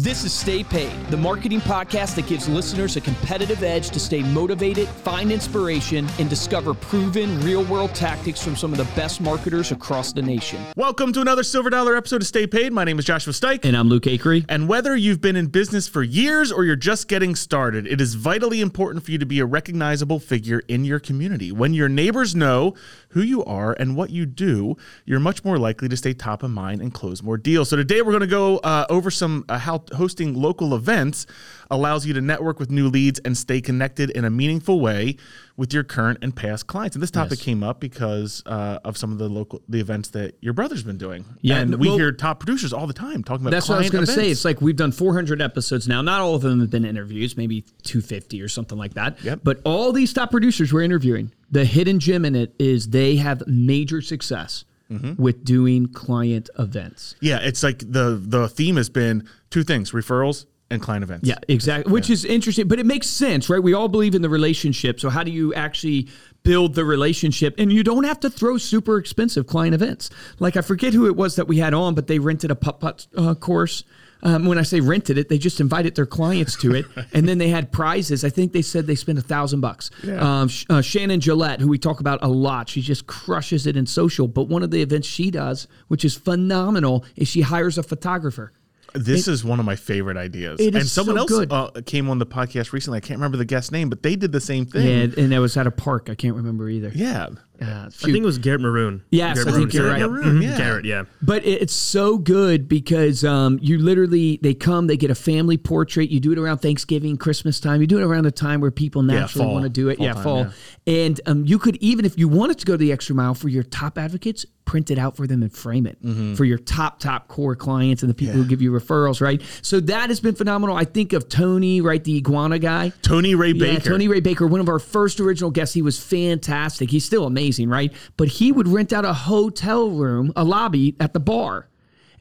This is Stay Paid, the marketing podcast that gives listeners a competitive edge to stay motivated, find inspiration, and discover proven real world tactics from some of the best marketers across the nation. Welcome to another Silver Dollar episode of Stay Paid. My name is Joshua Stike. And I'm Luke Acree. And whether you've been in business for years or you're just getting started, it is vitally important for you to be a recognizable figure in your community. When your neighbors know who you are and what you do, you're much more likely to stay top of mind and close more deals. So today we're going to go uh, over some uh, how hosting local events allows you to network with new leads and stay connected in a meaningful way with your current and past clients. And this topic yes. came up because uh, of some of the local the events that your brother's been doing. Yeah, and we well, hear top producers all the time talking about. That's what I was going to say. It's like we've done 400 episodes now. Not all of them have been interviews, maybe 250 or something like that. Yep. But all these top producers we're interviewing, the hidden gem in it is they have major success. Mm-hmm. with doing client events. Yeah, it's like the the theme has been two things: referrals and client events. Yeah, exactly. Which yeah. is interesting, but it makes sense, right? We all believe in the relationship. So how do you actually build the relationship? And you don't have to throw super expensive client events. Like I forget who it was that we had on, but they rented a putt putt uh, course. Um, when I say rented it, they just invited their clients to it, and then they had prizes. I think they said they spent a thousand bucks. Um, uh, Shannon Gillette, who we talk about a lot, she just crushes it in social. But one of the events she does, which is phenomenal, is she hires a photographer this it, is one of my favorite ideas. and someone so else uh, came on the podcast recently. I can't remember the guest name, but they did the same thing. Yeah, and that was at a park. I can't remember either. Yeah. Uh, I think it was Garrett Maroon. Yes, Garrett I think you're right. Maroon, mm-hmm. yeah. Garrett, yeah. But it's so good because um, you literally they come, they get a family portrait. You do it around Thanksgiving, Christmas time. You do it around the time where people naturally yeah, want to do it. Fall yeah, time, fall. Yeah. And um, you could even if you wanted to go the extra mile for your top advocates, print it out for them and frame it mm-hmm. for your top top core clients and the people yeah. who give you referrals. Right. So that has been phenomenal. I think of Tony, right, the iguana guy, Tony Ray Baker. Tony Ray Baker, one of our first original guests. He was fantastic. He's still amazing, right? But but he would rent out a hotel room, a lobby at the bar.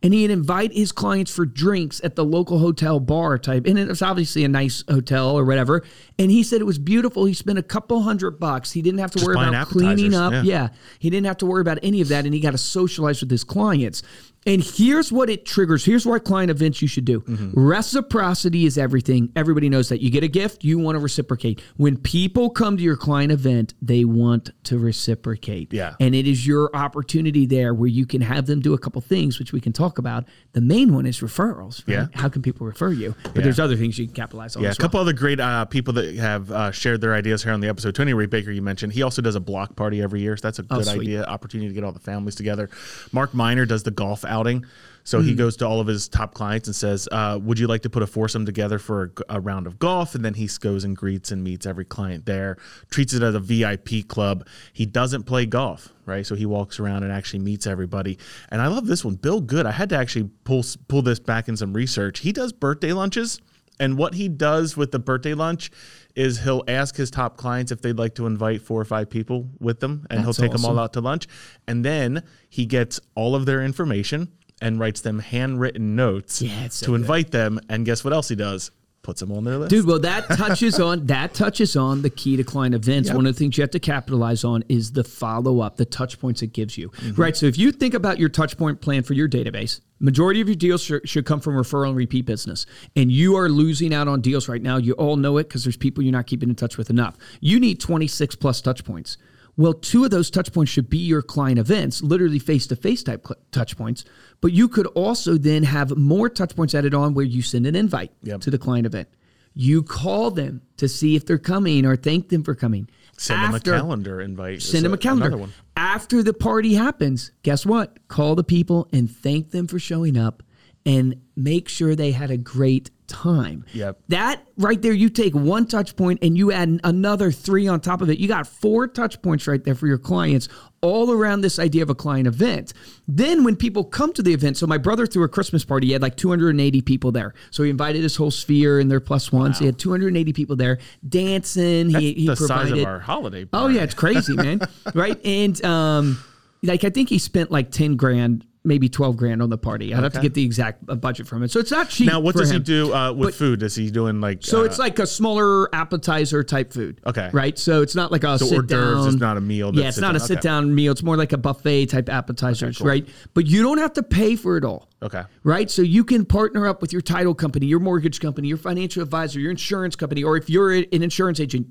And he'd invite his clients for drinks at the local hotel bar type. And it was obviously a nice hotel or whatever. And he said it was beautiful. He spent a couple hundred bucks. He didn't have to Just worry about cleaning up. Yeah. yeah. He didn't have to worry about any of that. And he got to socialize with his clients. And here's what it triggers. Here's what client events you should do. Mm-hmm. Reciprocity is everything. Everybody knows that. You get a gift, you want to reciprocate. When people come to your client event, they want to reciprocate. Yeah. And it is your opportunity there where you can have them do a couple things, which we can talk about. The main one is referrals. Right? Yeah. How can people refer you? But yeah. there's other things you can capitalize on. Yeah. a couple other great uh, people that have uh, shared their ideas here on the episode. Tony Ray Baker, you mentioned. He also does a block party every year. So that's a oh, good oh, idea, opportunity to get all the families together. Mark Miner does the golf outing. So he hmm. goes to all of his top clients and says, uh, "Would you like to put a foursome together for a, a, round of golf?" And then he goes and greets and meets every client there, treats it as a VIP club. He doesn't play golf, right? So he walks around and actually meets everybody. And I love this one, Bill Good. I had to actually pull pull this back in some research. He does birthday lunches. And what he does with the birthday lunch is he'll ask his top clients if they'd like to invite four or five people with them, and That's he'll take awesome. them all out to lunch. And then he gets all of their information and writes them handwritten notes yeah, so to invite them. And guess what else he does? Puts them on their list. Dude, well that touches on that touches on the key to client events. Yep. One of the things you have to capitalize on is the follow up, the touch points it gives you. Mm-hmm. Right. So if you think about your touch point plan for your database, majority of your deals sh- should come from referral and repeat business. And you are losing out on deals right now. You all know it because there's people you're not keeping in touch with enough. You need 26 plus touch points. Well, two of those touch points should be your client events, literally face to face type cl- touch points. But you could also then have more touch points added on where you send an invite yep. to the client event. You call them to see if they're coming or thank them for coming. Send After, them a calendar invite. Send them a calendar. After the party happens, guess what? Call the people and thank them for showing up and make sure they had a great time. Yep. That right there, you take one touch point and you add another three on top of it. You got four touch points right there for your clients, all around this idea of a client event. Then when people come to the event, so my brother threw a Christmas party, he had like 280 people there. So he invited his whole sphere and their plus ones. Wow. He had 280 people there dancing. That's he, he the provided, size of our holiday. Party. Oh yeah, it's crazy, man. right? And um, like I think he spent like 10 grand maybe 12 grand on the party. I'd have to get the exact uh, budget from it. So it's not cheap. Now, what does he do uh, with But- food? Is he doing like So uh, it's like a smaller appetizer type food. Okay. Right. So it's not like a So sit hors d'oeuvres down. is not a meal Yeah, it's not a down. sit down meal. It's more like a buffet type appetizers, right? But you don't have to pay for it all. okay? Right. So you can partner up with your title company, your mortgage company, your financial advisor, your insurance company, or if you're an insurance agent,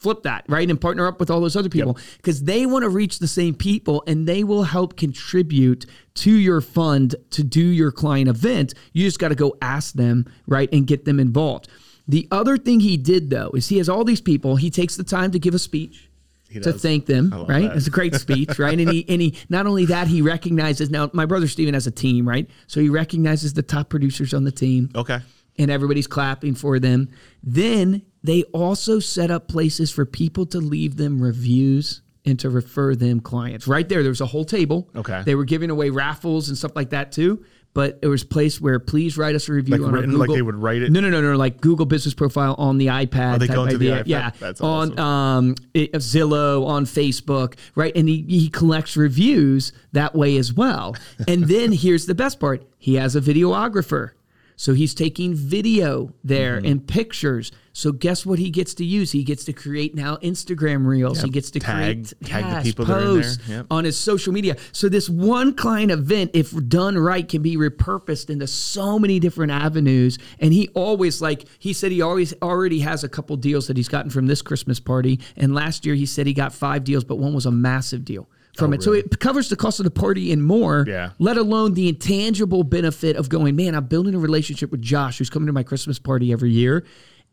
flip that, right? And partner up with all those other people because they want to reach the same people and they will help contribute to your fund to do your client event. You just got to go ask them, right? And get them involved. The other thing he did though is he has all these people. He takes the time to give a speech to does. thank them, right? that. It's a great speech, right? And he and he not only that he recognizes now my brother Steven has a team, right? So he recognizes the top producers on the team Okay. And everybody's clapping for them. Then they also set up places for people to leave them reviews and to refer them clients. Right there, there was a whole table. Okay. They were giving away raffles and stuff like that too. But there was a place where please write us a review Like on written, our like they would write it? No, no, no, no. Like Google Business Profile on the iPad. Oh, they type go into the iPad? Yeah, That's on awesome. um, it, Zillow, on Facebook, right? And he, he collects reviews that way as well. And then here's the best part he has a videographer. So he's taking video there Mm-hmm. and pictures. So guess what he gets to use? He gets to create now Instagram reels. He gets to Tag- create tag the yes, people that are in there. posts Yep. on his social media. So this one client event, if done right, can be repurposed into so many different avenues. And he always like he said he always already has a couple deals that he's gotten from this Christmas party. And last year he said he got five deals, but one was a massive deal from oh, it. So it covers the cost of the party and more. Oh, Yeah. Let alone the intangible benefit of going, man, I'm building a relationship with Josh, who's coming to my Christmas party every year.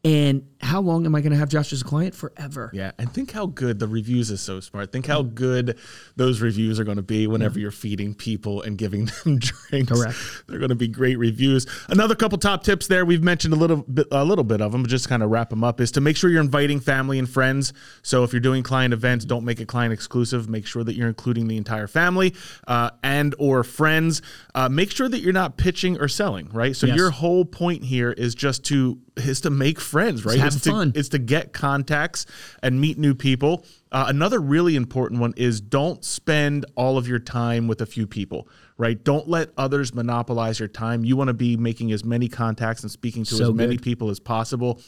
And how long am I going to have Josh as a client? Forever. Yeah, and think how good the reviews is so smart. Think how good those reviews are going to be whenever you're feeding people and giving them drinks. Correct. They're going to be great reviews. Another couple top tips there we've mentioned a little bit a little bit of them, just kind of wrap them up is to make sure you're inviting family and friends. So if you're doing client events, don't make it client exclusive. Make sure that you're including the entire family uh, and or friends. Uh, make sure that you're not pitching or selling, right? So Yes. your whole point here is just to is to make friends, right? have Is to- fun. is to get contacts and meet new people. Uh, another really important one is don't spend all of your time with a few people, right? Don't let others monopolize your time. You want to be making as many contacts and speaking to So as many people as possible.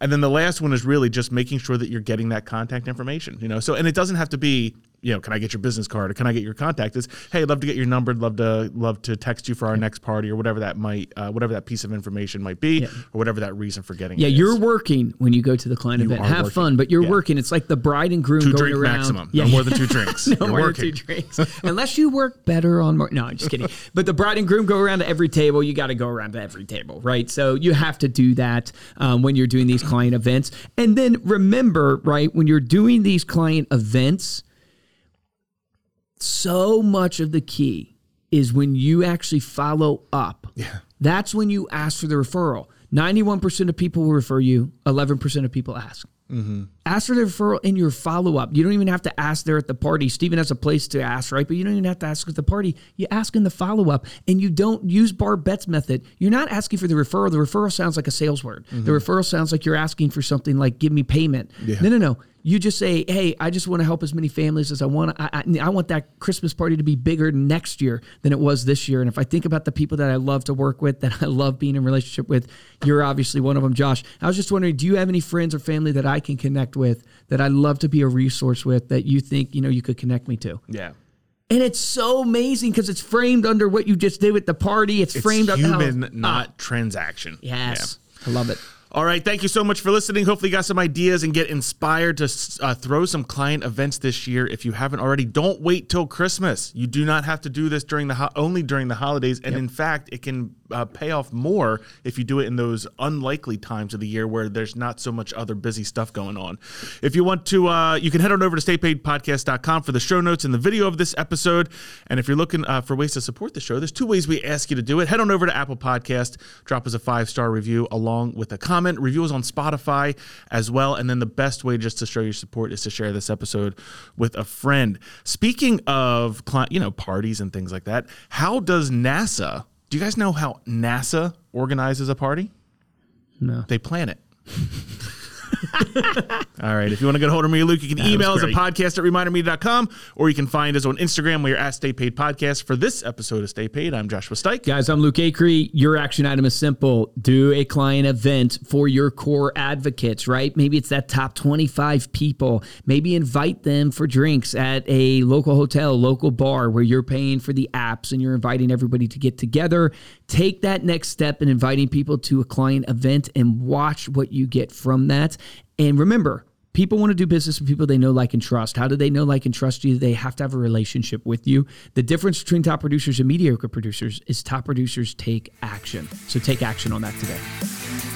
And then the last one is really just making sure that you're getting that contact information, you know? So, and it doesn't have to be, you know, can I get your business card or can I get your contact? It's, hey, love to get your number, love to love to text you for our next party or whatever that might, uh, whatever that piece of information might be, or whatever that reason for getting. Yeah, it is. you're working when you go to the client event. Have working. fun, but you're Yeah. working. It's like the bride and groom two going drink around. maximum, Yeah, no more than two drinks. no You're more working. than two drinks. Unless you work better on more. No, I'm just kidding. but the bride and groom go around to every table. You got to go around to every table, right? So you have to do that um, when you're doing these client events. And then remember, right, when you're doing these client events, so much of the key is when you actually follow up. Yeah. That's when you ask for the referral. 91% of people will refer you, 11% of people ask. Mm-hmm. Ask for the referral in your follow up. You don't even have to ask there at the party. Steven has a place to ask, right? But you don't even have to ask at the party. You ask in the follow up and you don't use Betts method. You're not asking for the referral. The referral sounds like a sales word. The mm-hmm. referral sounds like you're asking for something like give me payment. No, no, no. You just say, hey, I just want to help as many families as I want. I, I, I want that Christmas party to be bigger next year than it was this year. And if I think about the people that I love to work with, that I love being in relationship with, you're obviously one of them, Josh. I was just wondering, do you have any friends or family that I can connect with that I'd love to be a resource with that you think, you know, you could connect me to? Yeah. And it's so amazing because it's framed under what you just did with the party. It's, It's framed up human, not transaction. Yes. I love it. All right. Thank you so much for listening. Hopefully, you got some ideas and get inspired to uh, throw some client events this year. If you haven't already, don't wait till Christmas. You do not have to do this during the ho- only during the holidays. And in fact, it can uh, pay off more if you do it in those unlikely times of the year where there's not so much other busy stuff going on. If you want to, uh, you can head on over to staypaidpodcast.com for the show notes and the video of this episode. And if you're looking uh, for ways to support the show, there's two ways we ask you to do it. Head on over to Apple Podcast, drop us a five star review along with a comment. Review us on Spotify as well. And then the best way just to show your support is to share this episode with a friend. Speaking of, you know, parties and things like that, how does NASA? Do you guys know how NASA organizes a party? No. They plan it. All right. If you want to get a hold of me, Luke, you can That email us at podcast at remindermedia.com or you can find us on Instagram where you're at Stay Paid Podcast. For this episode of Stay Paid, I'm Joshua Stike. Guys, I'm Luke Acree. Your action item is simple. Do a client event for your core advocates, right? Maybe it's that top 25 people. Maybe invite them for drinks at a local hotel, local bar where you're paying for the apps and you're inviting everybody to get together. Take that next step in inviting people to a client event and watch what you get from that. And remember, People want to do business with people they know, like, and trust. How do they know, like, and trust you? They have to have a relationship with you. The difference between top producers and mediocre producers is top producers take action. So take action on that today.